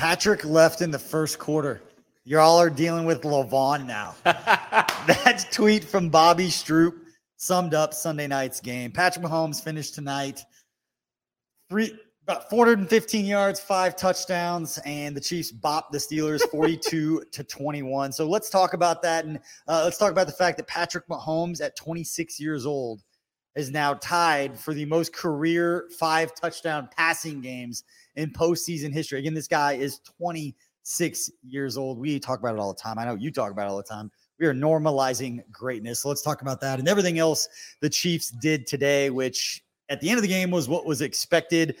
Patrick left in the first quarter. Y'all are dealing with Lavon now. that tweet from Bobby Stroup summed up Sunday night's game. Patrick Mahomes finished tonight three about 415 yards, five touchdowns, and the Chiefs bopped the Steelers 42 to 21. So let's talk about that, and uh, let's talk about the fact that Patrick Mahomes, at 26 years old, is now tied for the most career five touchdown passing games in postseason history. Again, this guy is 26 years old. We talk about it all the time. I know you talk about it all the time. We are normalizing greatness. So let's talk about that and everything else the Chiefs did today, which at the end of the game was what was expected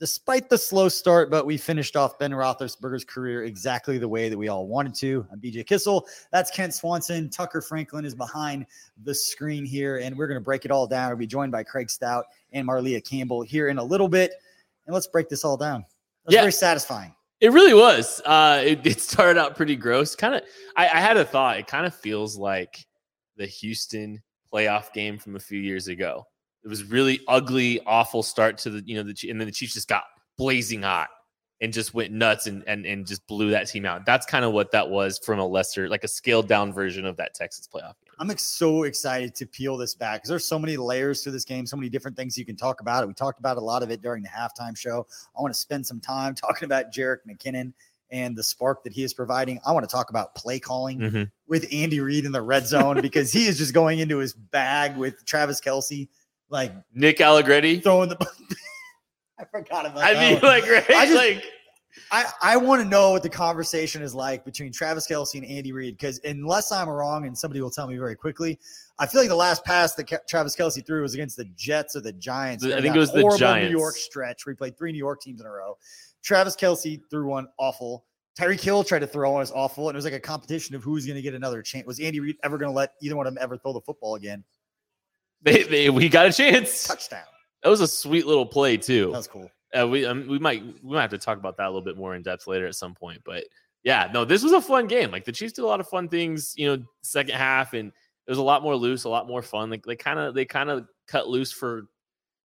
despite the slow start, but we finished off Ben Roethlisberger's career exactly the way that we all wanted to. I'm BJ Kissel. That's Kent Swanson. Tucker Franklin is behind the screen here, and we're going to break it all down. We'll be joined by Craig Stout and Marlia Campbell here in a little bit, and let's break this all down. That's yeah. very satisfying. It really was. Uh, it, it started out pretty gross. Kind of, I, I had a thought. It kind of feels like the Houston playoff game from a few years ago it was really ugly, awful start to the you know the and then the Chiefs just got blazing hot and just went nuts and and and just blew that team out. That's kind of what that was from a lesser, like a scaled down version of that Texas playoff game. I'm so excited to peel this back because there's so many layers to this game, so many different things you can talk about. It. We talked about a lot of it during the halftime show. I want to spend some time talking about Jerick McKinnon and the spark that he is providing. I want to talk about play calling mm-hmm. with Andy Reid in the red zone because he is just going into his bag with Travis Kelce, like Nick Allegretti throwing the. I forgot about. I mean, like right, I just, like. I, I want to know what the conversation is like between Travis Kelce and Andy Reid because unless I'm wrong and somebody will tell me very quickly, I feel like the last pass that Ke- Travis Kelce threw was against the Jets or the Giants. I think it was the Giants. New York stretch where he played three New York teams in a row. Travis Kelce threw one awful. Tyreek Hill tried to throw one was awful, and it was like a competition of who's going to get another chance. Was Andy Reid ever going to let either one of them ever throw the football again? They, they we got a chance. Touchdown. That was a sweet little play too. That was cool. Uh, we um, we might we might have to talk about that a little bit more in depth later at some point. But yeah, no, this was a fun game. Like the Chiefs did a lot of fun things, you know, second half, and it was a lot more loose, a lot more fun. Like they kind of they kind of cut loose for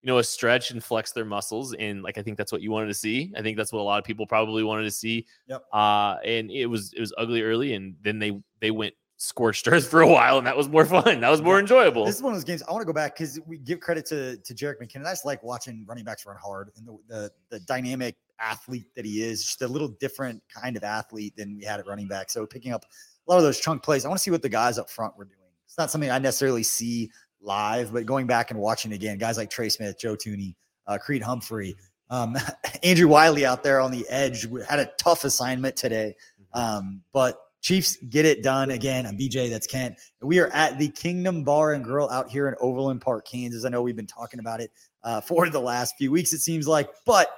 you know a stretch and flex their muscles, and like I think that's what you wanted to see. I think that's what a lot of people probably wanted to see. Yep. Uh, and it was it was ugly early, and then they they went scorched earth for a while, and that was more fun. That was more enjoyable. This is one of those games I want to go back because we give credit to to Jerick McKinnon. I just like watching running backs run hard and the, the, the dynamic athlete that he is, just a little different kind of athlete than we had at running back. So picking up a lot of those chunk plays. I want to see what the guys up front were doing. It's not something I necessarily see live, but going back and watching again, guys like Trey Smith, Joe Thuney, uh, Creed Humphrey, um, Andrew Wylie out there on the edge had a tough assignment today. Mm-hmm. Um, but Chiefs get it done again. I'm BJ. That's Kent. We are at the Kingdom Bar and Grill out here in Overland Park, Kansas. I know we've been talking about it uh, for the last few weeks, it seems like, but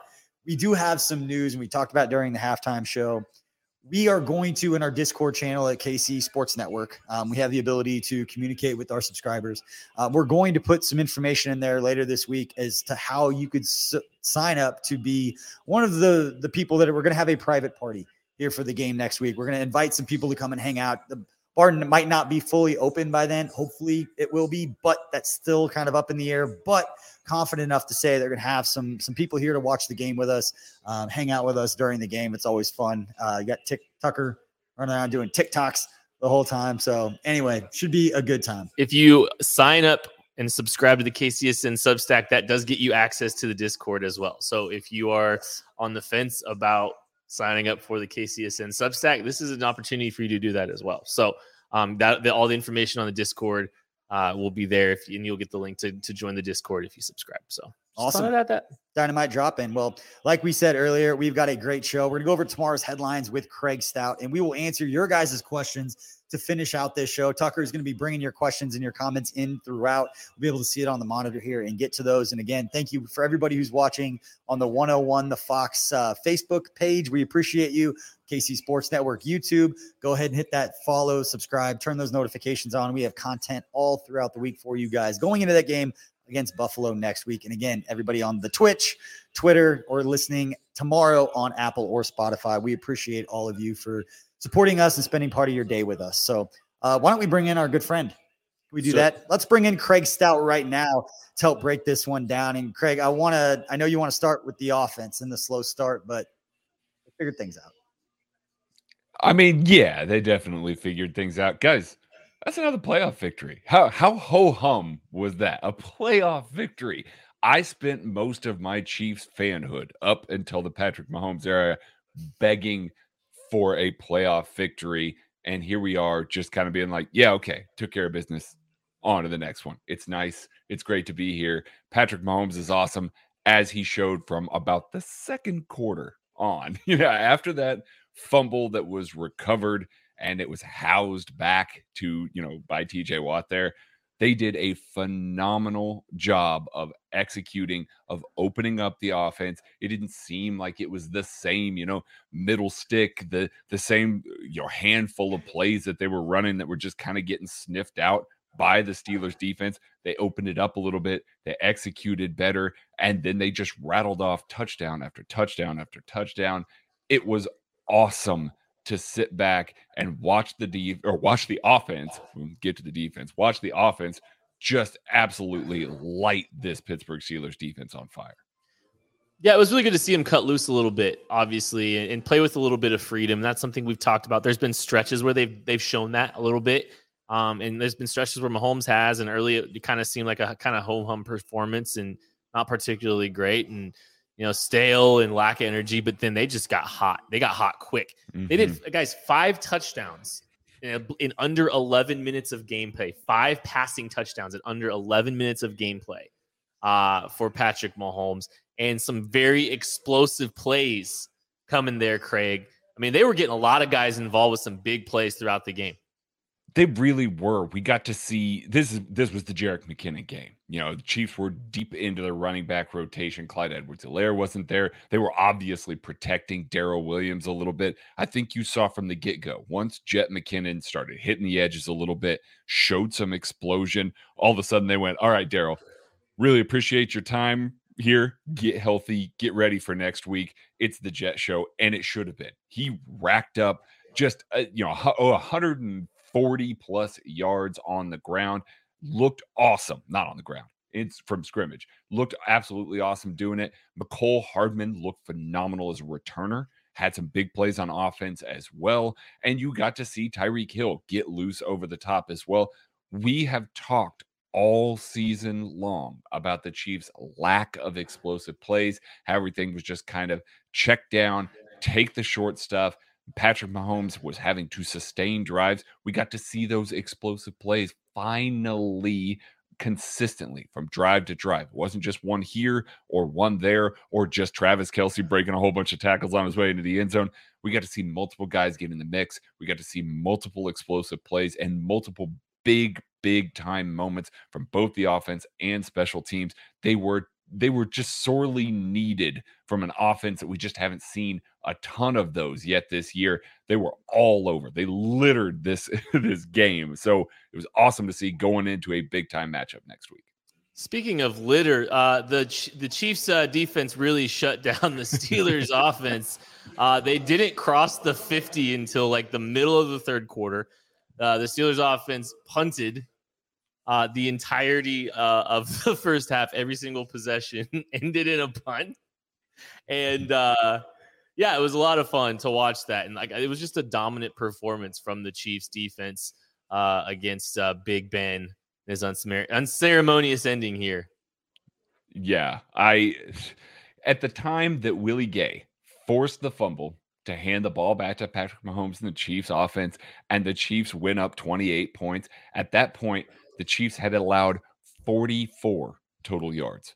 we do have some news, and we talked about during the halftime show. We are going to, in our Discord channel at KC Sports Network, um, we have the ability to communicate with our subscribers. Uh, we're going to put some information in there later this week as to how you could s- sign up to be one of the the people that we're going to have a private party here for the game next week. We're going to invite some people to come and hang out. The, bar might not be fully open by then. Hopefully it will be, but that's still kind of up in the air. But confident enough to say they're going to have some some people here to watch the game with us, um, hang out with us during the game. It's always fun. Uh, you got Tick Tucker running around doing TikToks the whole time. So anyway, should be a good time. If you sign up and subscribe to the KCSN Substack, that does get you access to the Discord as well. So if you are on the fence about signing up for the KCSN Substack, this is an opportunity for you to do that as well. So um, that the, all the information on the Discord uh, will be there, if, and you'll get the link to to join the Discord if you subscribe. So awesome at that. Dynamite drop in. Well, like we said earlier, we've got a great show. We're gonna go over tomorrow's headlines with Craig Stout, and we will answer your guys' questions to finish out this show. Tucker is going to be bringing your questions and your comments in throughout. We'll be able to see it on the monitor here and get to those. And again, thank you for everybody who's watching on the 101 The Fox uh, Facebook page. We appreciate you. KC Sports Network YouTube. Go ahead and hit that follow, subscribe, turn those notifications on. We have content all throughout the week for you guys going into that game against Buffalo next week. And again, everybody on the Twitch, Twitter, or listening tomorrow on Apple or Spotify, we appreciate all of you for supporting us and spending part of your day with us. So uh, why don't we bring in our good friend? Can we do that? Let's bring in Craig Stout right now to help break this one down. And Craig, I want to, I know you want to start with the offense and the slow start, but I figured things out. I mean, yeah, they definitely figured things out. Guys, that's another playoff victory. How how ho hum was that? A playoff victory. I spent most of my Chiefs fanhood up until the Patrick Mahomes era begging for a playoff victory. And here we are just kind of being like, yeah, okay, took care of business. On to the next one. It's nice. It's great to be here. Patrick Mahomes is awesome, as he showed from about the second quarter on. Know, after that fumble that was recovered and it was housed back to, you know, by TJ Watt there. They did a phenomenal job of executing of opening up the offense. It didn't seem like it was the same you know middle stick the the same you know handful of plays that they were running that were just kind of getting sniffed out by the Steelers defense. They opened it up a little bit. They executed better and then they just rattled off touchdown after touchdown after touchdown. It was awesome to sit back and watch the de- or watch the offense. get to the defense. Watch the offense just absolutely light this Pittsburgh Steelers defense on fire. Yeah, it was really good to see him cut loose a little bit, obviously, and play with a little bit of freedom. That's something we've talked about. There's been stretches where they've they've shown that a little bit, um, and there's been stretches where Mahomes has, and early it kind of seemed like a kind of home hum performance and not particularly great. And you know, stale and lack of energy, but then they just got hot. They got hot quick. Mm-hmm. They did, mm-hmm. guys, five touchdowns in, in, under 11 minutes of gameplay, five passing touchdowns in under 11 minutes of gameplay uh, for Patrick Mahomes, and some very explosive plays coming there, Craig. I mean, they were getting a lot of guys involved with some big plays throughout the game they really were. We got to see this. Is this was the Jerick McKinnon game? You know, the Chiefs were deep into the running back rotation. Clyde Edwards-Helaire wasn't there. They were obviously protecting Darrel Williams a little bit. I think you saw from the get go once Jet McKinnon started hitting the edges a little bit, showed some explosion. All of a sudden, they went, "All right, Darrel, really appreciate your time here. Get healthy. Get ready for next week. It's the Jet show, and it should have been. He racked up." Just uh, you know, a hundred and 40 plus yards on the ground. Looked awesome, not on the ground. It's from scrimmage. Looked absolutely awesome doing it. Mecole Hardman looked phenomenal as a returner. Had some big plays on offense as well. And you got to see Tyreek Hill get loose over the top as well. We have talked all season long about the Chiefs' lack of explosive plays, how everything was just kind of checked down, take the short stuff, Patrick Mahomes was having to sustain drives. We got to see those explosive plays finally consistently from drive to drive. It wasn't just one here or one there or just Travis Kelce breaking a whole bunch of tackles on his way into the end zone. We got to see multiple guys get in the mix. We got to see multiple explosive plays and multiple big, big time moments from both the offense and special teams. They were they were just sorely needed from an offense that we just haven't seen a ton of those yet this year. They were all over. They littered this this game. So it was awesome to see going into a big time matchup next week. Speaking of litter, uh, the the Chiefs' uh, defense really shut down the Steelers' offense. Uh, they didn't cross the 50 until like the middle of the third quarter. Uh, the Steelers offense punted uh, the entirety uh, of the first half. Every single possession ended in a punt, and uh, yeah, it was a lot of fun to watch that. And like, it was just a dominant performance from the Chiefs defense uh, against uh, Big Ben. His uncer- unceremonious ending here. Yeah, I at the time that Willie Gay forced the fumble to hand the ball back to Patrick Mahomes and the Chiefs offense, and the Chiefs win up 28 points. At that point, the Chiefs had allowed 44 total yards.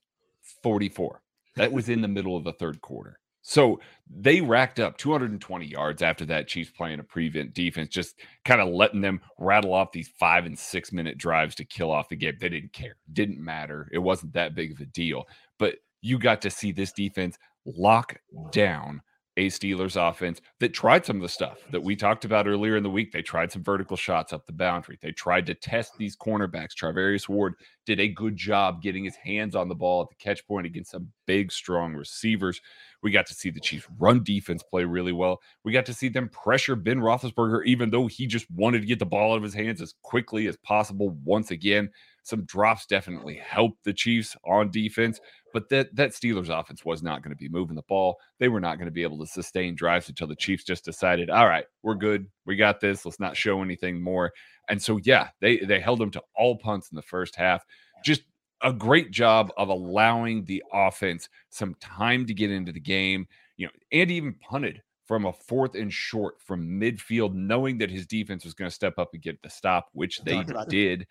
44. That was in the middle of the third quarter. So they racked up 220 yards after that. Chiefs playing a prevent defense, just kind of letting them rattle off these five and six minute drives to kill off the game. They didn't care, didn't matter. It wasn't that big of a deal. But you got to see this defense lock down a Steelers offense that tried some of the stuff that we talked about earlier in the week. They tried some vertical shots up the boundary. They tried to test these cornerbacks. Charvarius Ward did a good job getting his hands on the ball at the catch point against some big, strong receivers. We got to see the Chiefs run defense play really well. We got to see them pressure Ben Roethlisberger, even though he just wanted to get the ball out of his hands as quickly as possible once again. Some drops definitely helped the Chiefs on defense, but that that Steelers offense was not going to be moving the ball. They were not going to be able to sustain drives until the Chiefs just decided, all right, we're good, we got this. Let's not show anything more. And so, yeah, they they held them to all punts in the first half. Just a great job of allowing the offense some time to get into the game. You know, and even punted from a fourth and short from midfield, knowing that his defense was going to step up and get the stop, which they did. It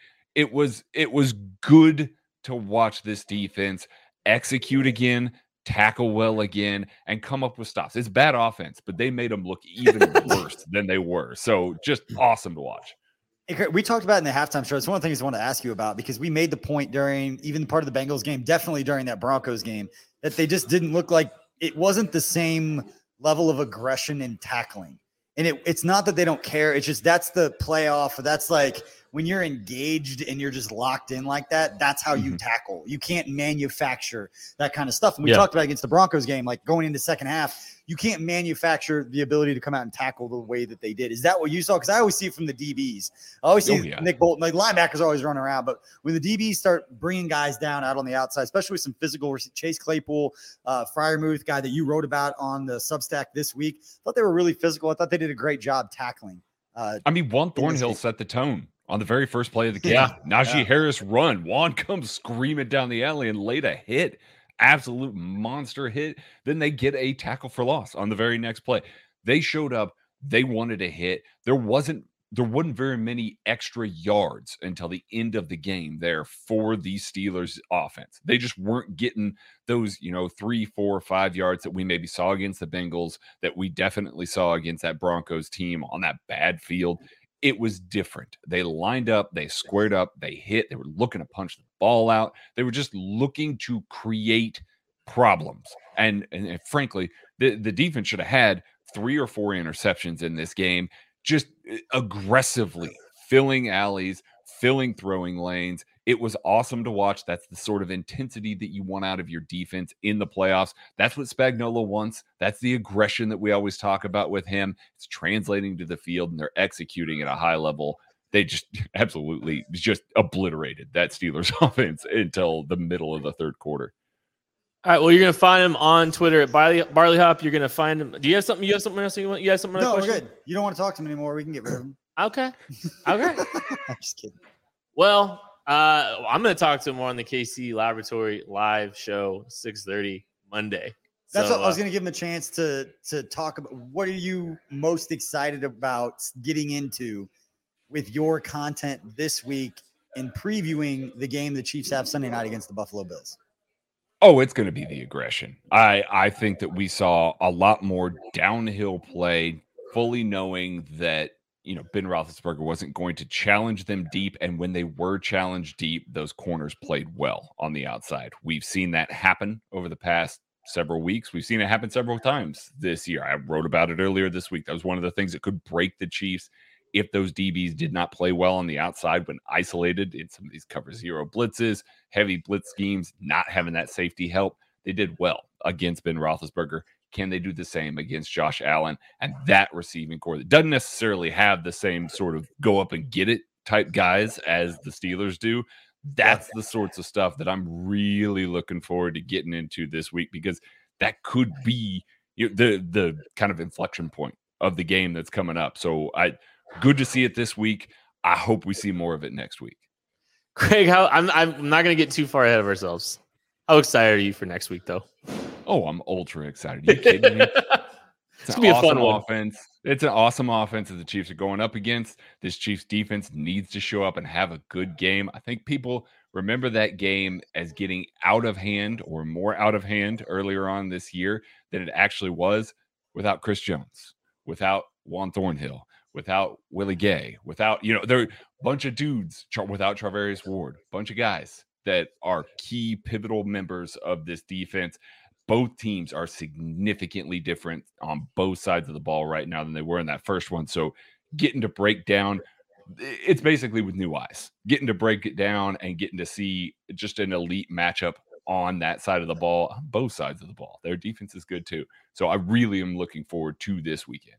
was it was good to watch this defense execute again, tackle well again, and come up with stops. It's bad offense, but they made them look even worse than they were. So just awesome to watch. We talked about in the halftime show. It's one of the things I want to ask you about because we made the point during even part of the Bengals game, definitely during that Broncos game, that they just didn't look like it wasn't the same level of aggression and tackling. And it, it's not that they don't care. It's just that's the playoff. That's like when you're engaged and you're just locked in like that, that's how you mm-hmm. tackle. You can't manufacture that kind of stuff. And we yeah. talked about against the Broncos game, like going into second half, you can't manufacture the ability to come out and tackle the way that they did. Is that what you saw? Because I always see it from the DBs. I always see oh, yeah. Nick Bolton, like linebackers always run around, but when the DBs start bringing guys down out on the outside, especially with some physical, Chase Claypool, uh, Freiermuth, guy that you wrote about on the Substack this week, I thought they were really physical. I thought they did a great job tackling. Uh, I mean, Juan Thornhill set the tone on the very first play of the game. Yeah, Najee yeah. Harris run. Juan comes screaming down the alley and laid a hit. Absolute monster hit. Then they get a tackle for loss on the very next play. They showed up. They wanted a hit. There wasn't there wasn't very many extra yards until the end of the game there for the Steelers offense. They just weren't getting those, you know, three, four, five yards that we maybe saw against the Bengals, that we definitely saw against that Broncos team on that bad field it was different. They lined up, they squared up, they hit, they were looking to punch the ball out. They were just looking to create problems. And, and, frankly, the, the defense should have had three or four interceptions in this game, just eh, aggressively filling alleys, filling throwing lanes. It was awesome to watch. That's the sort of intensity that you want out of your defense in the playoffs. That's what Spagnuolo wants. That's the aggression that we always talk about with him. It's translating to the field and they're executing at a high level. They just absolutely just obliterated that Steelers offense until the middle of the third quarter. All right. Well, you're gonna find him on Twitter at Barley, Barley Hop. You're gonna find him. Do you have something? You have something else you want? You have something? Else? No, we're good. You don't want to talk to him anymore. We can get rid of him. Okay. Okay. I'm just kidding. Well, uh, I'm going to talk to him more on the KC Laboratory live show, 6:30 Monday. That's so, what I was uh, going to give him a chance to to talk about. What are you most excited about getting into with your content this week in previewing the game the Chiefs have Sunday night against the Buffalo Bills? Oh, it's going to be the aggression. I I think that we saw a lot more downhill play, fully knowing that you know, Ben Roethlisberger wasn't going to challenge them deep. And when they were challenged deep, those corners played well on the outside. We've seen that happen over the past several weeks. We've seen it happen several times this year. I wrote about it earlier this week. That was one of the things that could break the Chiefs if those DBs did not play well on the outside when isolated in some of these cover mm-hmm. zero blitzes, heavy blitz schemes, not having that safety help. They did well against Ben Roethlisberger Can they do the same against Josh Allen and that receiving core that doesn't necessarily have the same sort of go up and get it type guys as the Steelers do? That's the sorts of stuff that I'm really looking forward to getting into this week because that could be the the kind of inflection point of the game that's coming up. So I good to see it this week. I hope we see more of it next week. Craig, how I'm I'm not gonna get too far ahead of ourselves. How excited are you for next week though? Oh, I'm ultra excited. Are you kidding me? It's gonna be a fun awesome one. offense. It's an awesome offense that the Chiefs are going up against. This Chiefs defense needs to show up and have a good game. I think people remember that game as getting out of hand or more out of hand earlier on this year than it actually was without Chris Jones, without Juan Thornhill, without Willie Gay, without, you know, there are a bunch of dudes Char- without Charvarius Ward, bunch of guys that are key pivotal members of this defense both teams are significantly different on both sides of the ball right now than they were in that first one. So getting to break down, it's basically with new eyes, getting to break it down and getting to see just an elite matchup on that side of the ball, on both sides of the ball. Their defense is good too. So I really am looking forward to this weekend.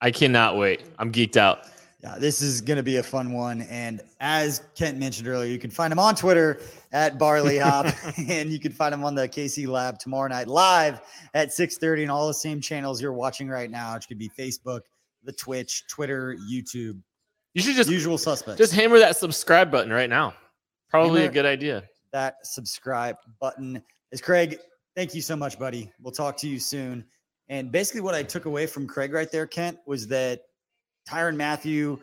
I cannot wait. I'm geeked out. Yeah, this is going to be a fun one. And as Kent mentioned earlier, you can find him on Twitter at Barley Hop, and you can find him on the KC Lab tomorrow night live at 6:30 and all the same channels you're watching right now, which could be Facebook, the Twitch, Twitter, YouTube, You should just usual suspects. just hammer that subscribe button right now. Probably a good idea. that subscribe button. Is Craig, thank you so much, buddy. We'll talk to you soon. And basically, what I took away from Craig right there, Kent, was that Tyrann Mathieu,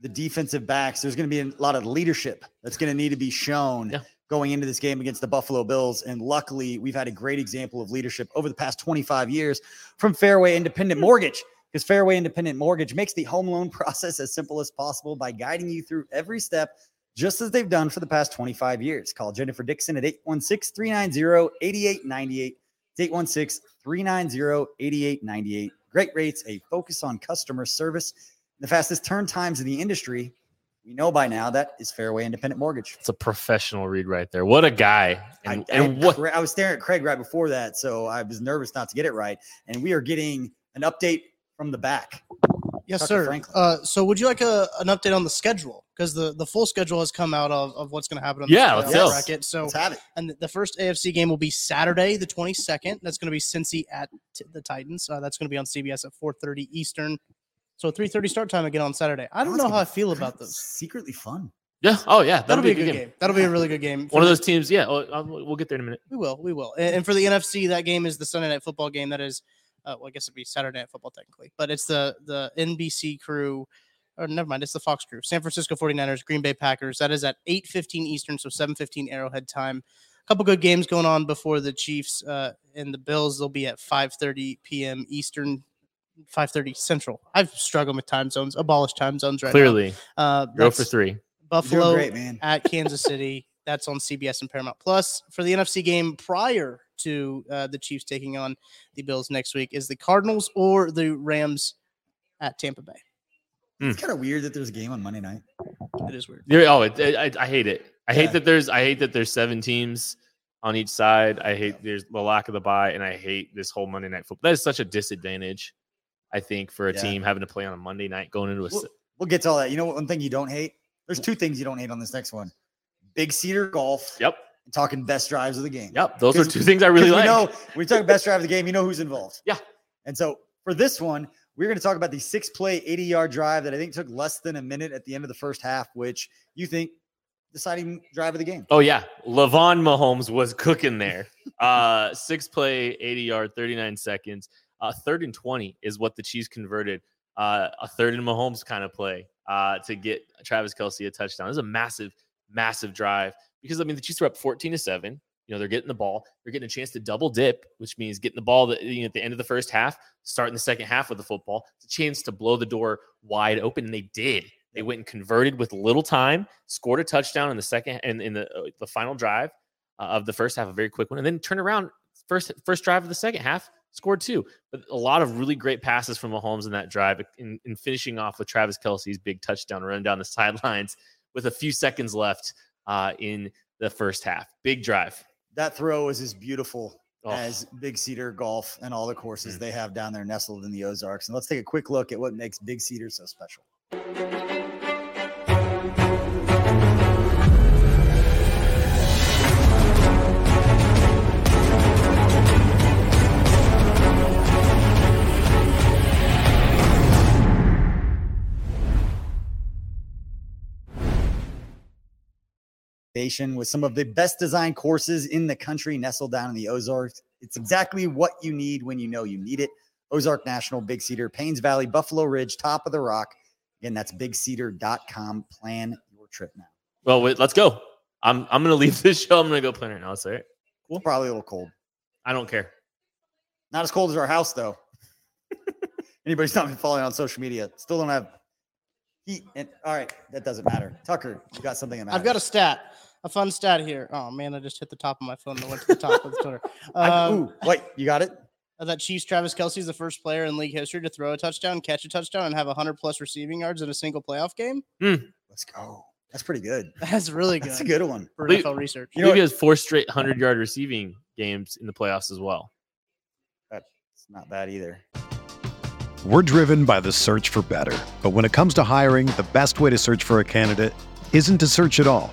the defensive backs, there's going to be a lot of leadership that's going to need to be shown Yeah. going into this game against the Buffalo Bills. And luckily, we've had a great example of leadership over the past 25 years from Fairway Independent Mortgage. Because Fairway Independent Mortgage makes the home loan process as simple as possible by guiding you through every step just as they've done for the past 25 years. Call Jennifer Dixon at 816 390 8898. 816 390 8898. Great rates, a focus on customer service, the fastest turn times in the industry. We know by now that is Fairway Independent Mortgage. It's a professional read right there. What a guy. And, I, and what I was staring at Craig right before that, so I was nervous not to get it right. And we are getting an update from the back. Yes, Tucker sir. Franklin. Uh, so, would you like a, an update on the schedule? Because the, the full schedule has come out of, of what's going to happen on Yeah, the let's playoff go. bracket. So, Let's have it. and the- the first AFC game will be Saturday, the 22nd. That's going to be Cincy at t- the Titans. Uh, that's going to be on CBS at 4:30 Eastern. So, 3:30 start time again on Saturday. I don't That's know how I feel about of this. Secretly fun. yeah, oh yeah, That'll, be a good game. That'll be a really good game. One of those teams. Yeah, oh, uh, we'll get there in a minute. We will. We will. And, and for the NFC, that game is the Sunday night football game. That is, uh, well, I guess it'd be Saturday night football technically, but it's the the NBC crew. Or never mind, it's the Fox crew. San Francisco 49ers, Green Bay Packers. That is at 8:15 Eastern, so 7:15 Arrowhead time. A couple good games going on before the Chiefs uh, and the Bills. They'll be at 5:30 p.m. Eastern, 5:30 Central. I've struggled with time zones. Abolish time zones right Clearly, now. Uh, go for three. Buffalo great, man. at Kansas City. That's on CBS and Paramount Plus. For the NFC game prior to uh, the Chiefs taking on the Bills next week is the Cardinals or the Rams at Tampa Bay. It's kind of weird that there's a game on Monday night. It is weird. You're, oh, it, I, I hate it. I hate Yeah. that there's I hate that there's seven teams on each side. I hate there's the lack of the bye, and I hate this whole Monday night football. That is such a disadvantage, I think, for a Yeah. team having to play on a Monday night going into a. We'll, we'll get to all that. You know what? One thing you don't hate? There's two things you don't hate on this next one. Big Cedar Golf. Yep, talking best drives of the game. yep. Those are two things I really like. We know we talk best drive of the game. You know who's involved. Yeah. And so for this one, we're going to talk about the six play, 80 yard drive that I think took less than a minute at the end of the first half, which you think deciding drive of the game. Oh yeah, Lavon Mahomes was cooking there. Uh, six play, eighty yard, thirty nine seconds. Uh, third and twenty is what the Chiefs converted. Uh, a third and Mahomes kind of play uh, to get Travis Kelce a touchdown. This is a massive, massive drive because I mean the Chiefs were up fourteen to seven. You know they're getting the ball. They're getting a chance to double dip, which means getting the ball that, you know, at the end of the first half, starting the second half with the football. It's a chance to blow the door wide open, and they did. They went and converted with little time, scored a touchdown in the second and in the uh, the final drive uh, of the first half, a very quick one, and then turn around first first drive of the second half, scored two. But a lot of really great passes from Mahomes in that drive, in, in finishing off with Travis Kelce's big touchdown run down the sidelines with a few seconds left uh, in the first half. Big drive. That throw is as beautiful. Oh. as Big Cedar Golf and all the courses Mm. they have down there nestled in the Ozarks. And let's take a quick look at what makes Big Cedar so special. Nation with some of the best designed courses in the country nestled down in the Ozarks. It's exactly what you need when you know you need it. Ozark National, Big Cedar, Paynes Valley, Buffalo Ridge, top of the rock. Again, that's bigcedar.com. Plan your trip now. Well, wait, let's go. I'm I'm gonna leave this show. I'm gonna go play right now. Is that right? Cool. Probably a little cold. I don't care. Not as cold as our house, though. Anybody's not been following on social media. Still don't have heat. And all right, that doesn't matter. Tucker, you got something that matters. I've got a stat, a fun stat here. Oh man, I just hit the top of my phone and went to the top of the Twitter. I- Um, ooh, wait, you got it? uh, that Chiefs Travis Kelce is the first player in league history to throw a touchdown, catch a touchdown, and have 100 plus receiving yards in a single playoff game. Let's go. That's pretty good. That's really good That's a good one. for NFL research. You know he has four straight hundred yard receiving games in the playoffs as well. That's not bad either. We're driven by the search for better. But when it comes to hiring, the best way to search for a candidate isn't to search at all.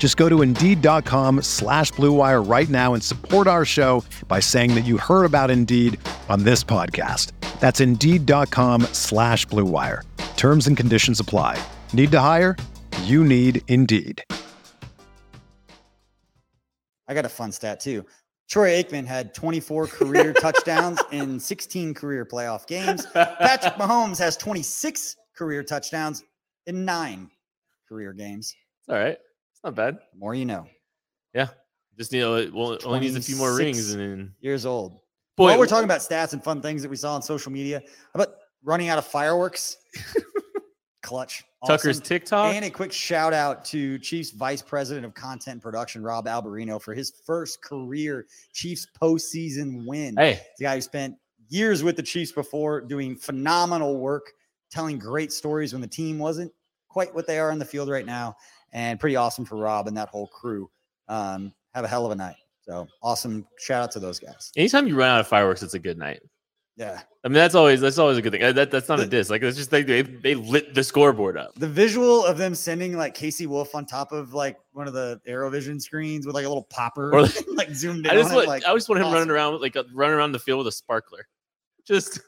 Just go to Indeed.com slash Blue Wire right now and support our show by saying that you heard about Indeed on this podcast. That's Indeed.com slash Blue Wire. Terms and conditions apply. Need to hire? You need Indeed. I got a fun stat too. Troy Aikman had 24 career touchdowns in 16 career playoff games. Patrick Mahomes has 26 career touchdowns in nine career games. All right. It's not bad. The more you know. Yeah. Just you know, it will, only needs a few more rings, and then Years old. boy, While we're talking about stats and fun things that we saw on social media, how about running out of fireworks? Clutch. Tucker's TikTok. And a quick shout out to Chiefs Vice President of Content Production, Rob Alberino, for his first career Chiefs postseason win. Hey, The guy who spent years with the Chiefs before doing phenomenal work, telling great stories when the team wasn't quite what they are in the field right now. And pretty awesome for Rob and that whole crew. Um, have a hell of a night. So awesome. Shout out to those guys. anytime you run out of fireworks, it's a good night. Yeah. I mean, that's always that's always a good thing. Uh, That that's not a The- diss. Like it's just they they, they lit the scoreboard up. The visual of them sending like KC Wolf on top of like one of the ArrowVision screens with like a little popper, Or- like zoomed in I just want it. Like, I just want him running around with like uh, running around the field with a sparkler, just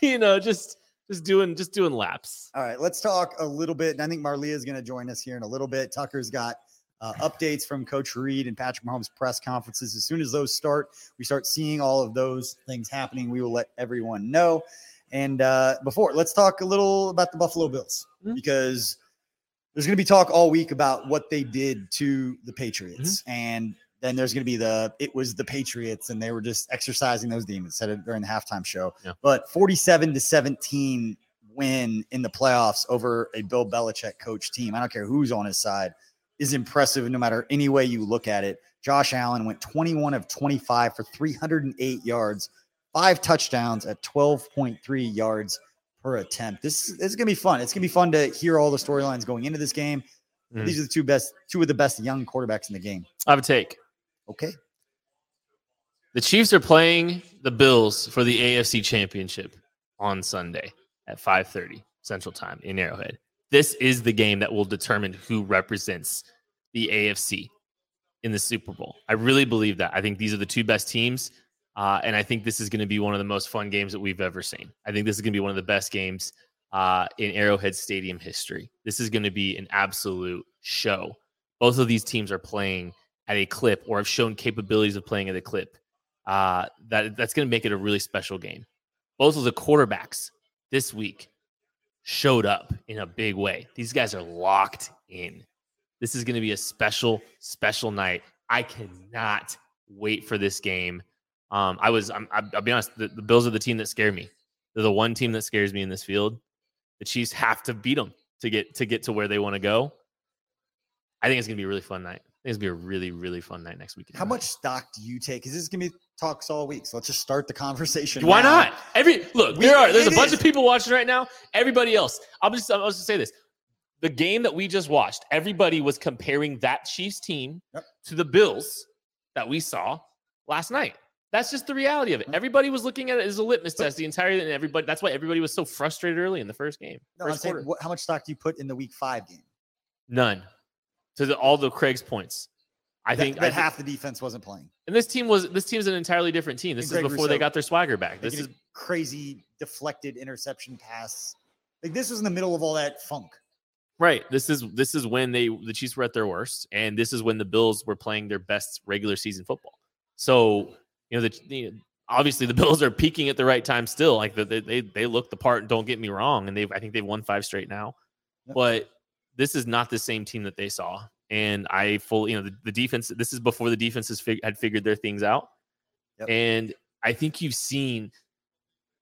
you know, just just doing just doing laps. All right, let's talk a little bit. And I think Marlia is going to join us here in a little bit. Tucker's got uh, updates from Coach Reid and Patrick Mahomes press conferences. As soon as those start, we start seeing all of those things happening. We will let everyone know. And uh, before, let's talk a little about the Buffalo Bills Mhm. because there's going to be talk all week about what they did to the Patriots. And then there's going to be the it was the Patriots and they were just exercising those demons. Said it during the halftime show. Yeah. But 47 to 17 win in the playoffs over a Bill Belichick coach team. I don't care who's on his side, is impressive no matter any way you look at it. Josh Allen went 21 of 25 for 308 yards, five touchdowns at 12.3 yards per attempt. This, this is gonna be fun. It's gonna be fun to hear all the storylines going into this game. Mhm. These are the two best, two of the best young quarterbacks in the game. I have a take. Okay. The Chiefs are playing the Bills for the AFC Championship on Sunday at 5:30 Central Time in Arrowhead. This is the game that will determine who represents the AFC in the Super Bowl. I really believe that. I think these are the two best teams, uh, and I think this is going to be one of the most fun games that we've ever seen. I think this is going to be one of the best games uh, in Arrowhead Stadium history. This is going to be an absolute show. Both of these teams are playing at a clip or have shown capabilities of playing at a clip uh, that that's going to make it a really special game. Both of the quarterbacks this week showed up in a big way. These guys are locked in. This is going to be a special, special night. I cannot wait for this game. Um, I was, I'm, I'll be honest, the, the Bills are the team that scare me. They're the one team that scares me in this field. The Chiefs have to beat them to get to get to where they want to go. I think it's gonna be a really fun night. I it's gonna be a really, really fun night next week. How much stock do you take? Because this is gonna be talks all week. So let's just start the conversation. Why now. not? Every look, We- there are there's a bunch is. of people watching right now. Everybody else, I'll just I'll just say this: the game that we just watched, everybody was comparing that Chiefs team Yep. to the Bills that we saw last night. That's just the reality of it. Everybody was looking at it as a litmus test the entire and everybody. That's why everybody was so frustrated early in the first game. No, I'm first saying, what, how much stock do you put in the week five game? None to the, all the Craig's points. I That- think that, I half the defense wasn't playing. and this team was this team's an entirely different team. This is before they got their swagger back. This is crazy deflected interception pass. Like this was in the middle of all that funk. Right. This is this is when they the Chiefs were at their worst, and this is when the Bills were playing their best regular season football. So you know the, the obviously the Bills are peaking at the right time still. Like the, they they they look the part. Don't get me wrong, and they I think they've won five straight now, Yep. but this is not the same team that they saw. And I fully you know the, the defense. This is before the defenses fig- had figured their things out, Yep. and I think you've seen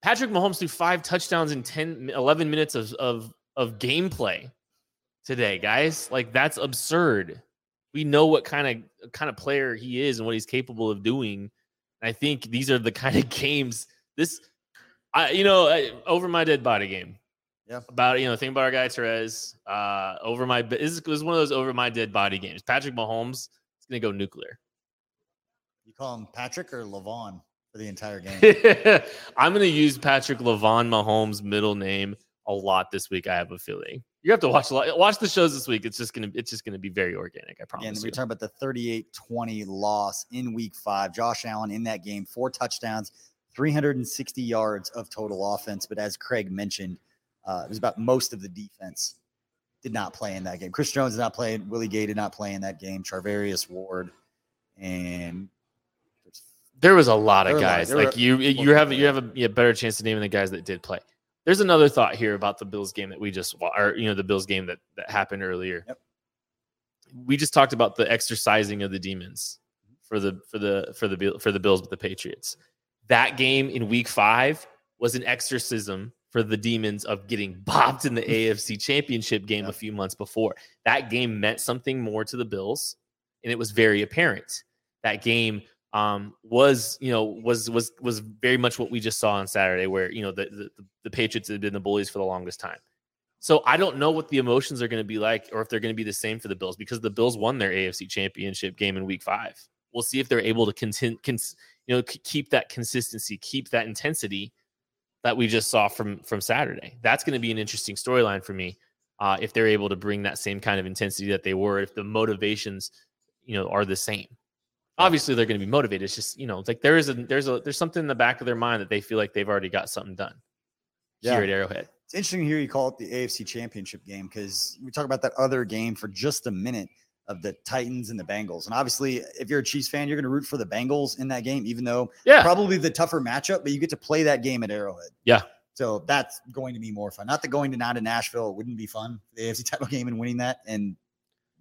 Patrick Mahomes threw five touchdowns in 10, 11 minutes of of of gameplay today, guys. Like that's absurd. We know what kind of kind of player he is and what he's capable of doing. I think these are the kind of games. This, I you know, I, over my dead body game. Yeah. About you know, think about our guy Therese. Uh, over my this is- this is one of those over my dead body games. Patrick Mahomes is gonna go nuclear. You call him Patrick or Lavon for the entire game. I'm gonna use Patrick Lavon Mahomes' middle name a lot this week. I have a feeling you have to watch a lot. Watch the shows this week. It's just gonna it's just gonna be very organic. I promise we're you. talking about the 38-20 loss in week five. Josh Allen in that game, four touchdowns, 360 yards of total offense. But as Craig mentioned, uh, it was about most of the defense did not play in that game. Chris Jones did not play. Willie Gay did not play in that game. Charvarius Ward and There was a lot of a lot. guys. Like you, you have you have a yeah, better chance of naming the guys that did play. There's another thought here about the Bills game that we just or you know the Bills game that that happened earlier. Yep. We just talked about the exercising of the demons for the for the for the Bill- for the Bills with the Patriots. That game in Week Five was an exorcism for the demons of getting bopped in the AFC Championship game a few months before. That game meant something more to the Bills, and it was very apparent. That game um, was you know was was was very much what we just saw on Saturday, where you know the, the the Patriots had been the bullies for the longest time. So I don't know what the emotions are going to be like, or if they're going to be the same for the Bills, because the Bills won their AFC Championship game in Week Five. We'll see if they're able to continue, cons- you know, k- keep that consistency, keep that intensity that we just saw from from Saturday. That's going to be an interesting storyline for me uh, if they're able to bring that same kind of intensity that they were, if the motivations, you know, are the same obviously they're going to be motivated. It's just you know, it's like there is a there's a there's something in the back of their mind that they feel like they've already got something done Yeah. here at Arrowhead. It's interesting to hear you call it the AFC Championship game because we talk about that other game for just a minute of the Titans and the Bengals. And obviously, if you're a Chiefs fan, you're going to root for the Bengals in that game, even though Yeah, probably the tougher matchup, but you get to play that game at Arrowhead. Yeah. So that's going to be more fun. Not that going to down to Nashville wouldn't be fun, the AFC title game and winning that, and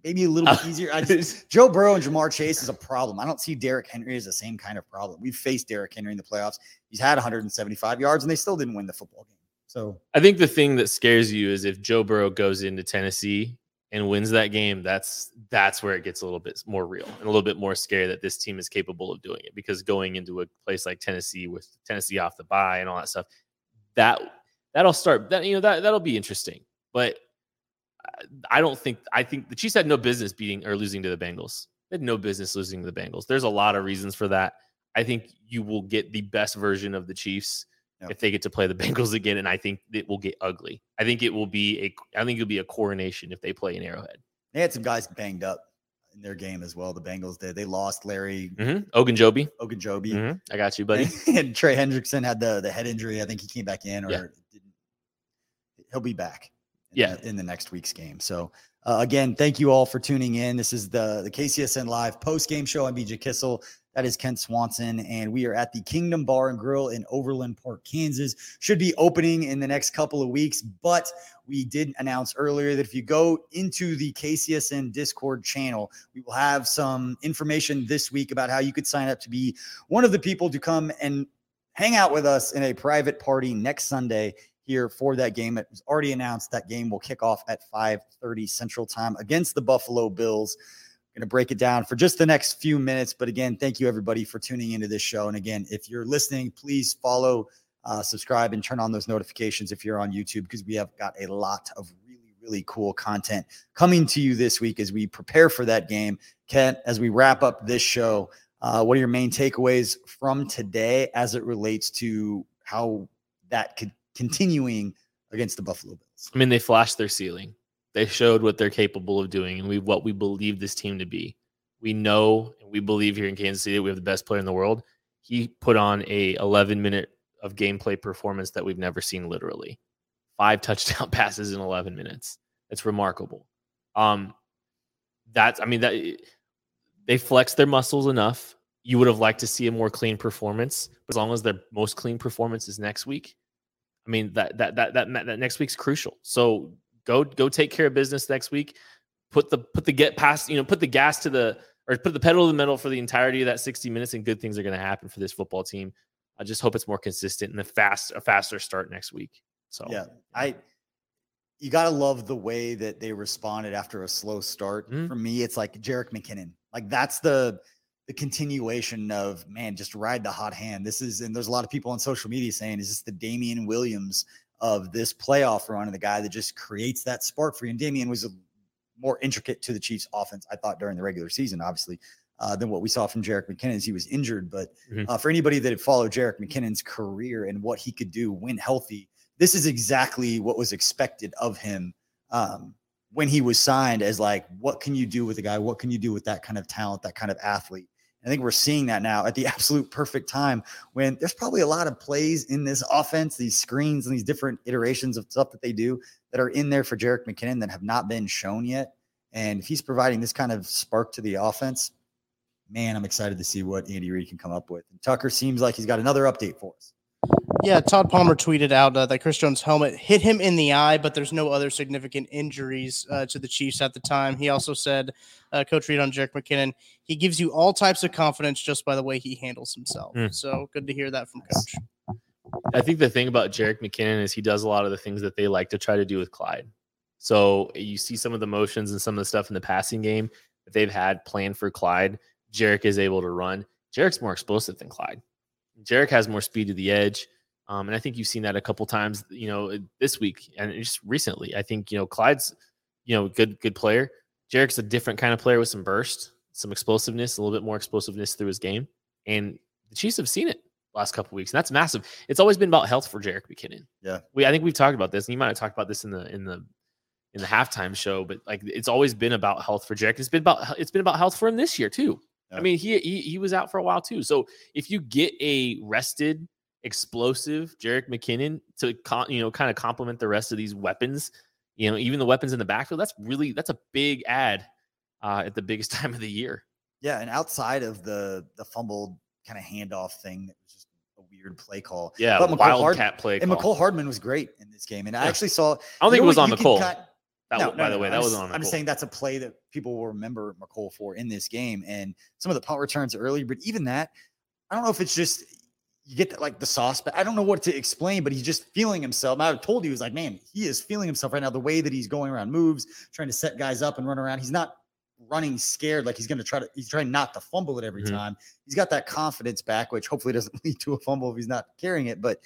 maybe a little bit easier. I just, Joe Burrow and Ja'Marr Chase is a problem. I don't see Derrick Henry as the same kind of problem. We've faced Derrick Henry in the playoffs. He's had 175 yards, and they still didn't win the football game. So I think the thing that scares you is if Joe Burrow goes into Tennessee and wins that game. That's that's where it gets a little bit more real and a little bit more scary that this team is capable of doing it. Because going into a place like Tennessee with Tennessee off the bye and all that stuff, that that'll start that you know that that'll be interesting. But I don't think I think the Chiefs had no business beating or losing to the Bengals. They had no business losing to the Bengals. There's a lot of reasons for that. I think you will get the best version of the Chiefs Yep. if they get to play the Bengals again, and I think it will get ugly. I think it will be a I think it'll be a coronation if they play in Arrowhead. they had some guys banged up in their game as well. The Bengals did. They lost Larry Mm-hmm. Ogunjobi, Ogunjobi. mm I got you, buddy. and Trey Hendrickson had the the head injury. I think he came back in, or Yeah. didn't. He'll be back. in Yeah. the- in the next week's game. So uh, again, thank you all for tuning in. This is the the KCSN live post game show. I'm BJ Kissel. That is Kent Swanson, and we are at the Kingdom Bar and Grill in Overland Park, Kansas. Should be opening in the next couple of weeks, but we did announce earlier that if you go into the KCSN Discord channel, we will have some information this week about how you could sign up to be one of the people to come and hang out with us in a private party next Sunday here for that game. It was already announced that game will kick off at 5:30 Central Time against the Buffalo Bills. Going to break it down for just the next few minutes, but again, thank you everybody for tuning into this show. And again, if you're listening, please follow, uh, subscribe, and turn on those notifications if you're on YouTube because we have got a lot of really, really cool content coming to you this week as we prepare for that game. Kent, as we wrap up this show, uh, what are your main takeaways from today as it relates to how that could continuing against the Buffalo Bills? I mean, they flashed their ceiling. They showed what they're capable of doing and we what we believe this team to be. We know and we believe here in Kansas City we have the best player in the world. He put on a 11 minute of gameplay performance that we've never seen literally. Five touchdown passes in 11 minutes. It's remarkable. Um that's I mean that they flexed their muscles enough. You would have liked to see a more clean performance, but as long as their most clean performance is next week, I mean that that that that, that next week's crucial. So go go take care of business next week. Put the put the get past you know put the gas to the or put the pedal to the metal for the entirety of that 60 minutes, and good things are going to happen for this football team. I just hope it's more consistent and a fast a faster start next week. So yeah, I you gotta love the way that they responded after a slow start. Mhm. For me, it's like Jerick McKinnon. Like that's the the continuation of man, just ride the hot hand. This is and there's a lot of people on social media saying, is this the Damien Williams of this playoff run and the guy that just creates that spark for you? And Damien was a, more intricate to the Chiefs offense, I thought, during the regular season, obviously. Uh, than what we saw from Jerick McKinnon as he was injured. But Mhm. uh, for anybody that had followed Jerick McKinnon's career and what he could do when healthy, this is exactly what was expected of him um, when he was signed as like, what can you do with a guy? What can you do with that kind of talent, that kind of athlete? I think we're seeing that now at the absolute perfect time when there's probably a lot of plays in this offense, these screens and these different iterations of stuff that they do that are in there for Jerick McKinnon that have not been shown yet. And if he's providing this kind of spark to the offense, man, I'm excited to see what Andy Reid can come up with. And Tucker seems like he's got another update for us. Yeah, Todd Palmer tweeted out uh, that Chris Jones' helmet hit him in the eye, but there's no other significant injuries uh, to the Chiefs at the time. He also said, uh, Coach Reid on Jerick McKinnon, he gives you all types of confidence just by the way he handles himself. Mm. So good to hear that from Coach. I think the thing about Jerick McKinnon is he does a lot of the things that they like to try to do with Clyde. So you see some of the motions and some of the stuff in the passing game that they've had planned for Clyde. Jerick is able to run. Jerick's more explosive than Clyde. Jerick has more speed to the edge. Um, and I think you've seen that a couple times, you know, this week and just recently. I think, you know, Clyde's, you know, good, good player. Jerick's a different kind of player with some burst, some explosiveness, a little bit more explosiveness through his game. And the Chiefs have seen it last couple weeks, and that's massive. It's always been about health for Jerick McKinnon. Yeah. we I think we've talked about this, and you might have talked about this in the in the in the halftime show, but like it's always been about health for Jerick. It's been about it's been about health for him this year too. I mean, he, he he was out for a while too. So if you get a rested, explosive Jerick McKinnon to con, you know kind of complement the rest of these weapons, you know, even the weapons in the backfield, that's really that's a big ad uh, at the biggest time of the year. Yeah, and outside of the the fumbled kind of handoff thing that was just a weird play call. Yeah, But Mecole Hard- wildcat play. And call. Mecole Hardman was great in this game. And I Yeah. actually saw I don't think it was on Mecole. That, That no, was, no, by no, the way, I'm that wasn't on. I'm just saying that's a play that people will remember Mecole for in this game. And some of the punt returns early, but even that, I don't know if it's just you get that, like the sauce, but I don't know what to explain, but he's just feeling himself. I told you, he was like, man, he is feeling himself right now. The way that he's going around moves, trying to set guys up and run around. He's not running scared like he's going to try to, he's trying not to fumble it every Mhm. time. He's got that confidence back, which hopefully doesn't lead to a fumble if he's not carrying it, but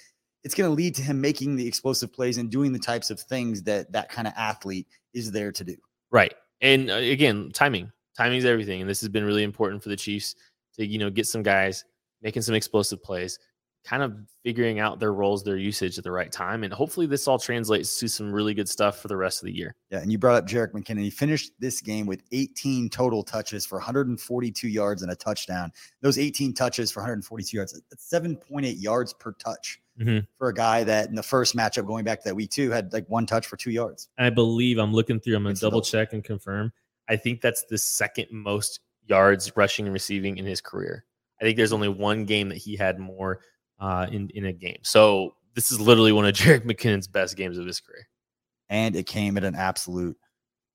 it's going to lead to him making the explosive plays and doing the types of things that that kind of athlete is there to do. Right. And uh, again, timing. Timing is everything. And this has been really important for the Chiefs to, you know, get some guys making some explosive plays, kind of figuring out their roles, their usage at the right time. And hopefully this all translates to some really good stuff for the rest of the year. Yeah, and you brought up Jerick McKinnon. He finished this game with 18 total touches for 142 yards and a touchdown. Those 18 touches for 142 yards, that's 7.8 yards per touch Mhm. for a guy that in the first matchup going back to that week two had like one touch for two yards. I believe I'm looking through, I'm going to double. check and confirm. I think that's the second most yards rushing and receiving in his career. I think there's only one game that he had more uh, in in a game. So this is literally one of Jerick McKinnon's best games of his career. And it came at an absolute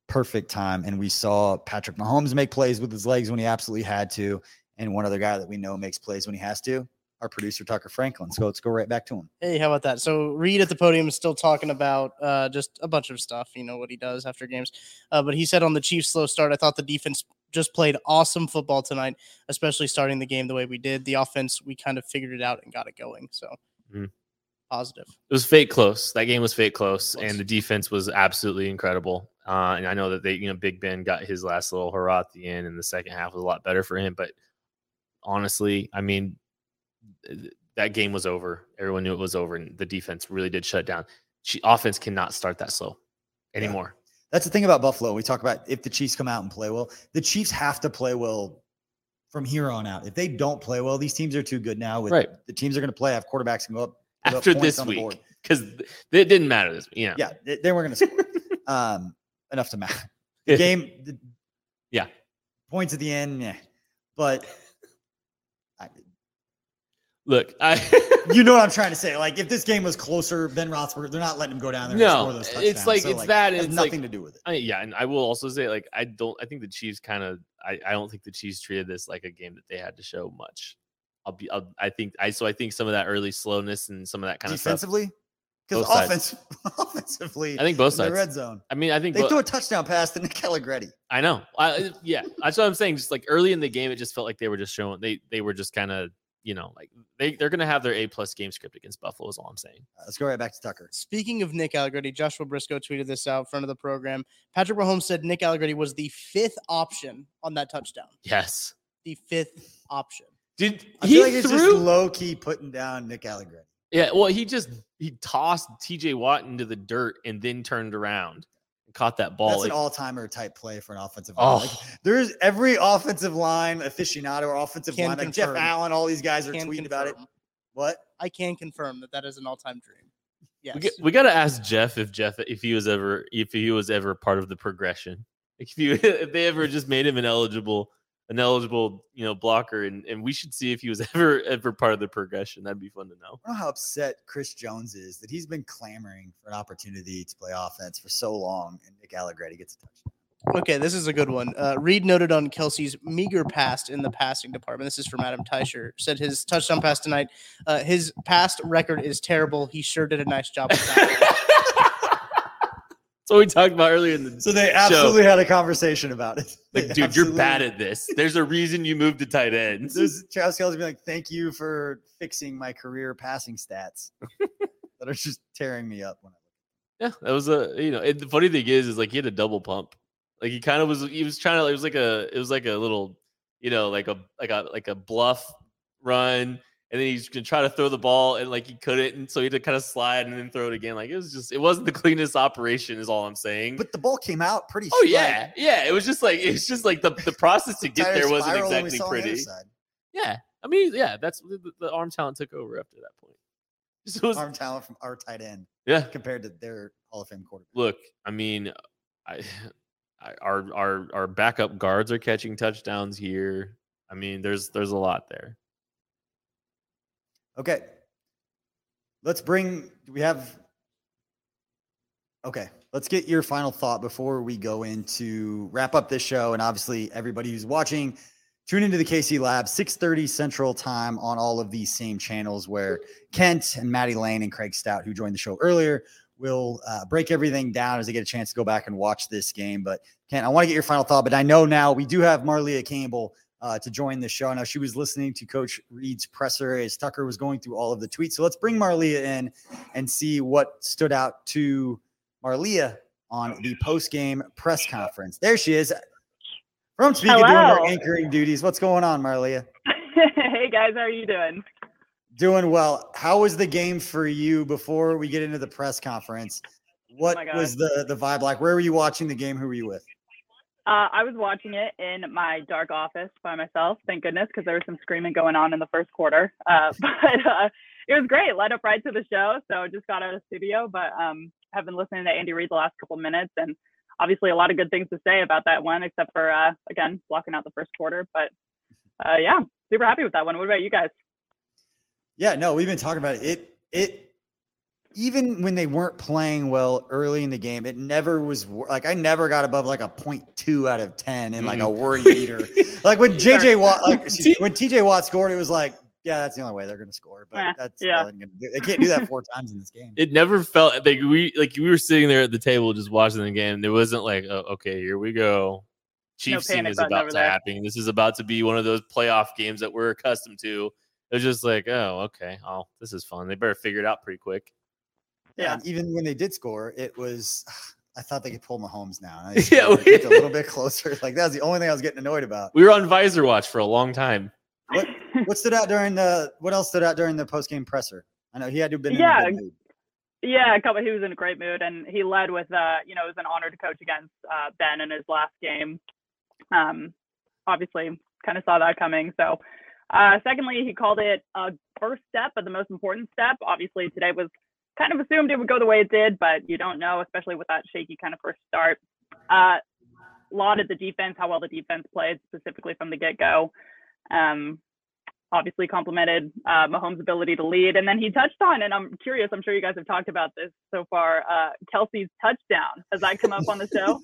perfect time. And we saw Patrick Mahomes make plays with his legs when he absolutely had to. And one other guy that we know makes plays when he has to, our producer Tucker Franklin. So let's go right back to him. Hey, how about that? So Reid at the podium is still talking about uh, just a bunch of stuff. You know what he does after games, uh, but he said on the Chiefs' slow start, I thought the defense just played awesome football tonight, especially starting the game the way we did. The offense, we kind of figured it out and got it going. So Mhm. positive. It was fake close. That game was fake close, was. and the defense was absolutely incredible. Uh, and I know that they, you know, Big Ben got his last little hurrah at the end, and the second half was a lot better for him. But honestly, I mean, th- that game was over. Everyone knew it was over, and the defense really did shut down. She, offense cannot start that slow anymore. That's the thing about Buffalo. We talk about if the Chiefs come out and play well, the Chiefs have to play well from here on out. If they don't play well, these teams are too good now. With Right. the teams are going to play, have quarterbacks can go up After this week, because it didn't matter this. Know, Yeah, they, they weren't going to score um, enough to matter. The game, the, Yeah. points at the end, yeah. But I, Look, I you know what I'm trying to say. Like, if this game was closer, Ben Roethlisberger, they're not letting him go down there. and No, score those it's like- So, it's that, it has it's like- nothing to do with it. I, yeah, and I will also say, like, I don't. I think the Chiefs kind of. I, I don't think the Chiefs treated this like a game that they had to show much. I'll be. I'll, I think. I so I think some of that early slowness and some of that kind of stuff. Defensively, because offense, offensively, I think both in the sides. red zone, I mean, I think. they bo- threw a touchdown pass to Nick Allegretti. I know. I, yeah, that's what I'm saying. Just like early in the game, it just felt like they were just showing. They they were just kind of. You know, like they they're gonna have their A plus game script against Buffalo. Is all I'm saying. Uh, let's go right back to Tucker. Speaking of Nick Allegretti, Joshua Briscoe tweeted this out front of the program. Patrick Mahomes said Nick Allegretti was the fifth option on that touchdown. Yes. The fifth option. Did I he feel like it's threw? just low key putting down Nick Allegretti. Yeah, well, he just he tossed T.J. Watt into the dirt and then turned around and caught that ball. That's an all timer type play for an offensive line. Like, oh, there's every offensive line aficionado or offensive Can line, like Jeff. Allen, all these guys are Can tweeting about it. What? I can confirm that that is an all-time dream. Yes. we, get, we got to ask Jeff if Jeff if he was ever if he was ever part of the progression. If you if they ever just made him an eligible an eligible you know blocker and and we should see if he was ever ever part of the progression. That'd be fun to know. I don't know how upset Chris Jones is that he's been clamoring for an opportunity to play offense for so long, and Nick Allegretti gets a touchdown. Okay, this is a good one. Uh, Reid noted on Kelce's meager past in the passing department. This is from Adam Teicher. Said his touchdown pass tonight. Uh, his past record is terrible. He sure did a nice job with that. That's what we talked about earlier in the So they absolutely had a conversation about it. like, dude, you're bad at this. There's a reason you moved to tight ends. There's Travis Kelce being like, "Thank you for fixing my career passing stats that are just tearing me up." When I Yeah, that was a you know. And the funny thing is, is like he had a double pump. Like he kind of was. He was trying to. It was like a. It was like a little, you know, like a like a like a bluff run, and then he's gonna try to throw the ball, and like he couldn't, and so he had to kind of slide and then throw it again. Like it was just. It wasn't the cleanest operation, is all I'm saying. but the ball came out pretty. oh like, yeah, yeah. It was just like it's just like the the process to get there wasn't spiral than we exactly saw on the other pretty. Yeah, I mean, yeah. That's the, the arm talent took over after that point. Just was, Arm talent from our tight end yeah. compared to their Hall of Fame quarterback. look, I mean, I, I our our our backup guards are catching touchdowns here. I mean, there's there's a lot there. Okay. Let's bring do we have Okay, let's get your final thought before we go into wrap up this show and obviously everybody who's watching tune into the KC Lab 6:30 Central Time on all of these same channels where Kent and Maddie Lane and Craig Stout who joined the show earlier will uh, break everything down as they get a chance to go back and watch this game. But Kent, I want to get your final thought, but I know now we do have Marlia Campbell uh, to join the show. Now she was listening to Coach Reid's presser as Tucker was going through all of the tweets. So let's bring Marlia in and see what stood out to Marlia on the post game press conference. There she is. From speaking doing her anchoring duties. What's going on, Marlia? hey guys, how are you doing? Doing well. How was the game for you before we get into the press conference? What my God. was the the vibe like? Where were you watching the game? Who were you with? Uh, I was watching it in my dark office by myself, thank goodness, because there was some screaming going on in the first quarter. Uh, but uh, it was great. Led up right to the show, so just got out of studio. But um, have been listening to Andy Reid the last couple minutes, and obviously a lot of good things to say about that one, except for uh, again blocking out the first quarter. But uh, yeah, super happy with that one. What about you guys? Yeah, no, we've been talking about it. It it even when they weren't playing well early in the game, it never was like I never got above like a 0.2 out of 10 in like a worry meter. like when JJ Watt, like when TJ Watt scored, it was like, yeah, that's the only way they're going to score. But Eh, that's yeah. they're gonna do. They can't do that four times in this game. It never felt like we like we were sitting there at the table just watching the game. There wasn't like, oh, okay, here we go. Chiefs team is about to happen. This is about to be one of those playoff games that we're accustomed to. It was just like, oh, okay, oh, this is fun. They better figure it out pretty quick. Yeah. and even when they did score, it was. I thought they could pull Mahomes now. I just Yeah, we- a little bit closer. Like that was the only thing I was getting annoyed about. We were on visor watch for a long time. What what stood out during the? What else stood out during the post game presser? I know he had to have been Yeah, in a good mood. Yeah. He was in a great mood, and he led with, uh, you know, it was an honor to coach against uh, Ben in his last game. Um, obviously, kind of saw that coming. So, uh, secondly, he called it a first step, but the most important step. Obviously, today was kind of assumed it would go the way it did, but you don't know, especially with that shaky kind of first start. Uh, lauded the defense, how well the defense played, specifically from the get go. Um, obviously complimented uh, Mahomes' ability to lead. And then he touched on, and I'm curious, I'm sure you guys have talked about this so far, uh, Kelce's touchdown. Has that come up on the show?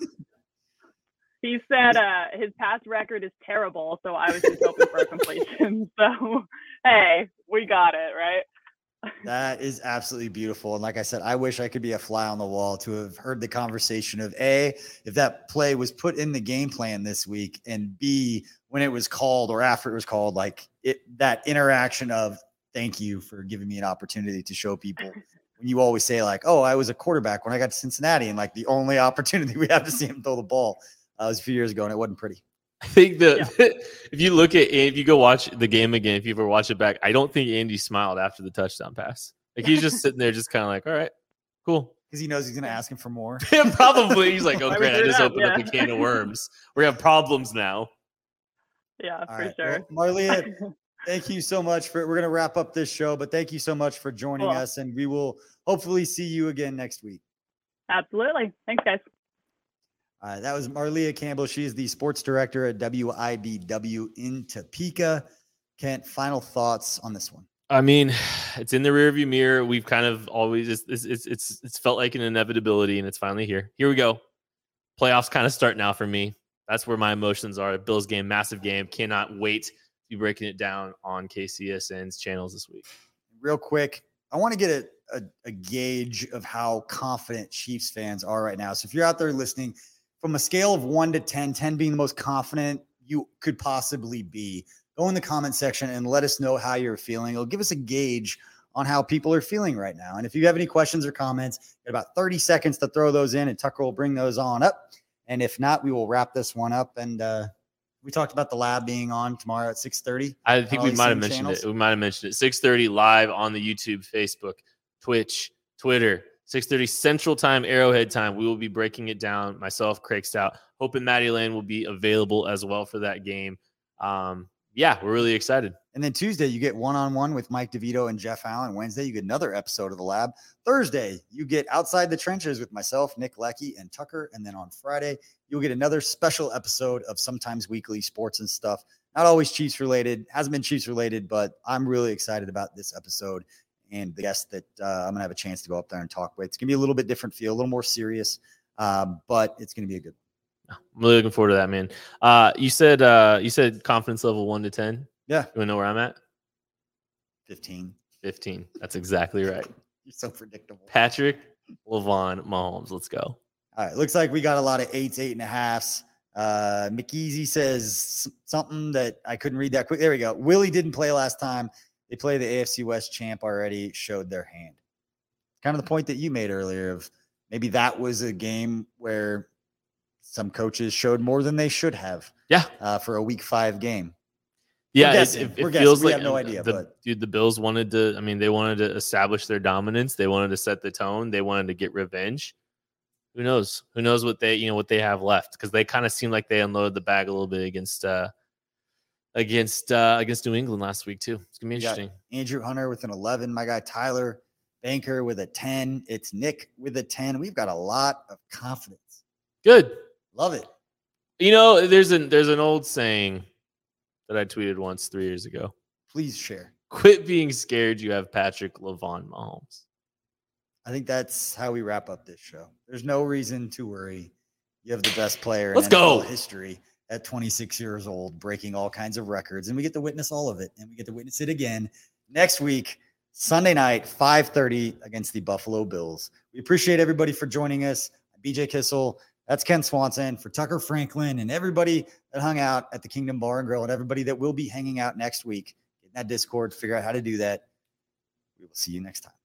he said uh, his pass record is terrible, so I was just hoping for a completion. So, hey, we got it, right? That is absolutely beautiful. And like I said, I wish I could be a fly on the wall to have heard the conversation of A, if that play was put in the game plan this week, and B, when it was called or after it was called, like it that interaction of thank you for giving me an opportunity to show people. When you always say, like, oh, I was a quarterback when I got to Cincinnati, and like the only opportunity we have to see him throw the ball uh, was a few years ago, and it wasn't pretty. I think the if you look at if you go watch the game again, if you ever watch it back, I don't think Andy smiled after the touchdown pass. Like he's just sitting there, just kind of like, all right, cool. Because he knows he's gonna ask him for more. Yeah, probably. He's like, oh great, I just that? opened up a can of worms. We have problems now. Yeah, All for right. sure. Well, Marlia, thank you so much for we're going to wrap up this show but thank you so much for joining Cool. us and we will hopefully see you again next week Absolutely. Thanks, guys. Uh, that was marlia campbell she is the sports director at wibw in topeka kent final thoughts on this one I mean, it's in the rearview mirror. We've kind of always it's it's it's it's, it's felt like an inevitability, and it's finally here. Here we go. Playoffs kind of start now for me. That's where my emotions are. Bills game, massive game. Cannot wait to be breaking it down on KCSN's channels this week. real quick i want to get a, a, a gauge of how confident chiefs fans are right now so if you're out there listening from a scale of 1 to 10 10 being the most confident you could possibly be go in the comment section and let us know how you're feeling it'll give us a gauge on how people are feeling right now and if you have any questions or comments got about 30 seconds to throw those in and tucker will bring those on up and if not we will wrap this one up and uh we talked about the lab being on tomorrow at 6 I think we might have mentioned channels? it. We might have mentioned it. 6:30 live on the YouTube, Facebook, Twitch, Twitter. 6:30 Central Time, Arrowhead Time. We will be breaking it down. Myself, Craig Stout, hoping Maddie Lane will be available as well for that game. Um, yeah, we're really excited. And then Tuesday, you get one on one with Mike DeVito and Jeff Allen. Wednesday, you get another episode of The Lab. Thursday, you get Outside the Trenches with myself, Nick Lecky, and Tucker. And then on Friday, you'll get another special episode of Sometimes Weekly Sports and Stuff. Not always Chiefs related, hasn't been Chiefs related, but I'm really excited about this episode and the guest that uh, I'm to have a chance to go up there and talk with. It's to be a little bit different feel, a little more serious, um, but it's to be a good I'm really looking forward to that, man. Uh, you said uh, you said confidence level one to ten. Yeah. You want to know where I'm at? 15. 15. That's exactly right. You're so predictable. Patrick Lavon Mahomes. Let's go. All right, looks like we got a lot of eights, eight and a halfs. Uh, McEasy says something that I couldn't read that quick. There we go. Willie didn't play last time. They play the AFC West champ already, showed their hand. Kind of the point that you made earlier of maybe that was a game where some coaches showed more than they should have Yeah. uh, for a week five game. Yeah, it, it, it feels We like have no idea, The, but- dude, the Bills wanted to. I mean, they wanted to establish their dominance. They wanted to set the tone. They wanted to get revenge. Who knows? Who knows what they you know what they have left? Because they kind of seem like they unloaded the bag a little bit against uh against uh against New England last week too. It's gonna be interesting. Andrew Hunter with an 11. My guy Tyler Banker with a 10. It's Nick with a 10. We've got a lot of confidence. Good. Love it. You know, there's an there's an old saying that I tweeted once three years ago. Please share. Quit being scared. You have Patrick Lavon Mahomes. I think that's how we wrap up this show. There's no reason to worry. You have the best player in Let's NFL go. history at 26 years old, breaking all kinds of records, and we get to witness all of it, and we get to witness it again next week, Sunday night, 5:30 against the Buffalo Bills. We appreciate everybody for joining us. BJ Kissel, that's Kent Swanson for Tucker Franklin and everybody that hung out at the Kingdom Bar and Grill, and everybody that will be hanging out next week. Get in that Discord, figure out how to do that. We will see you next time.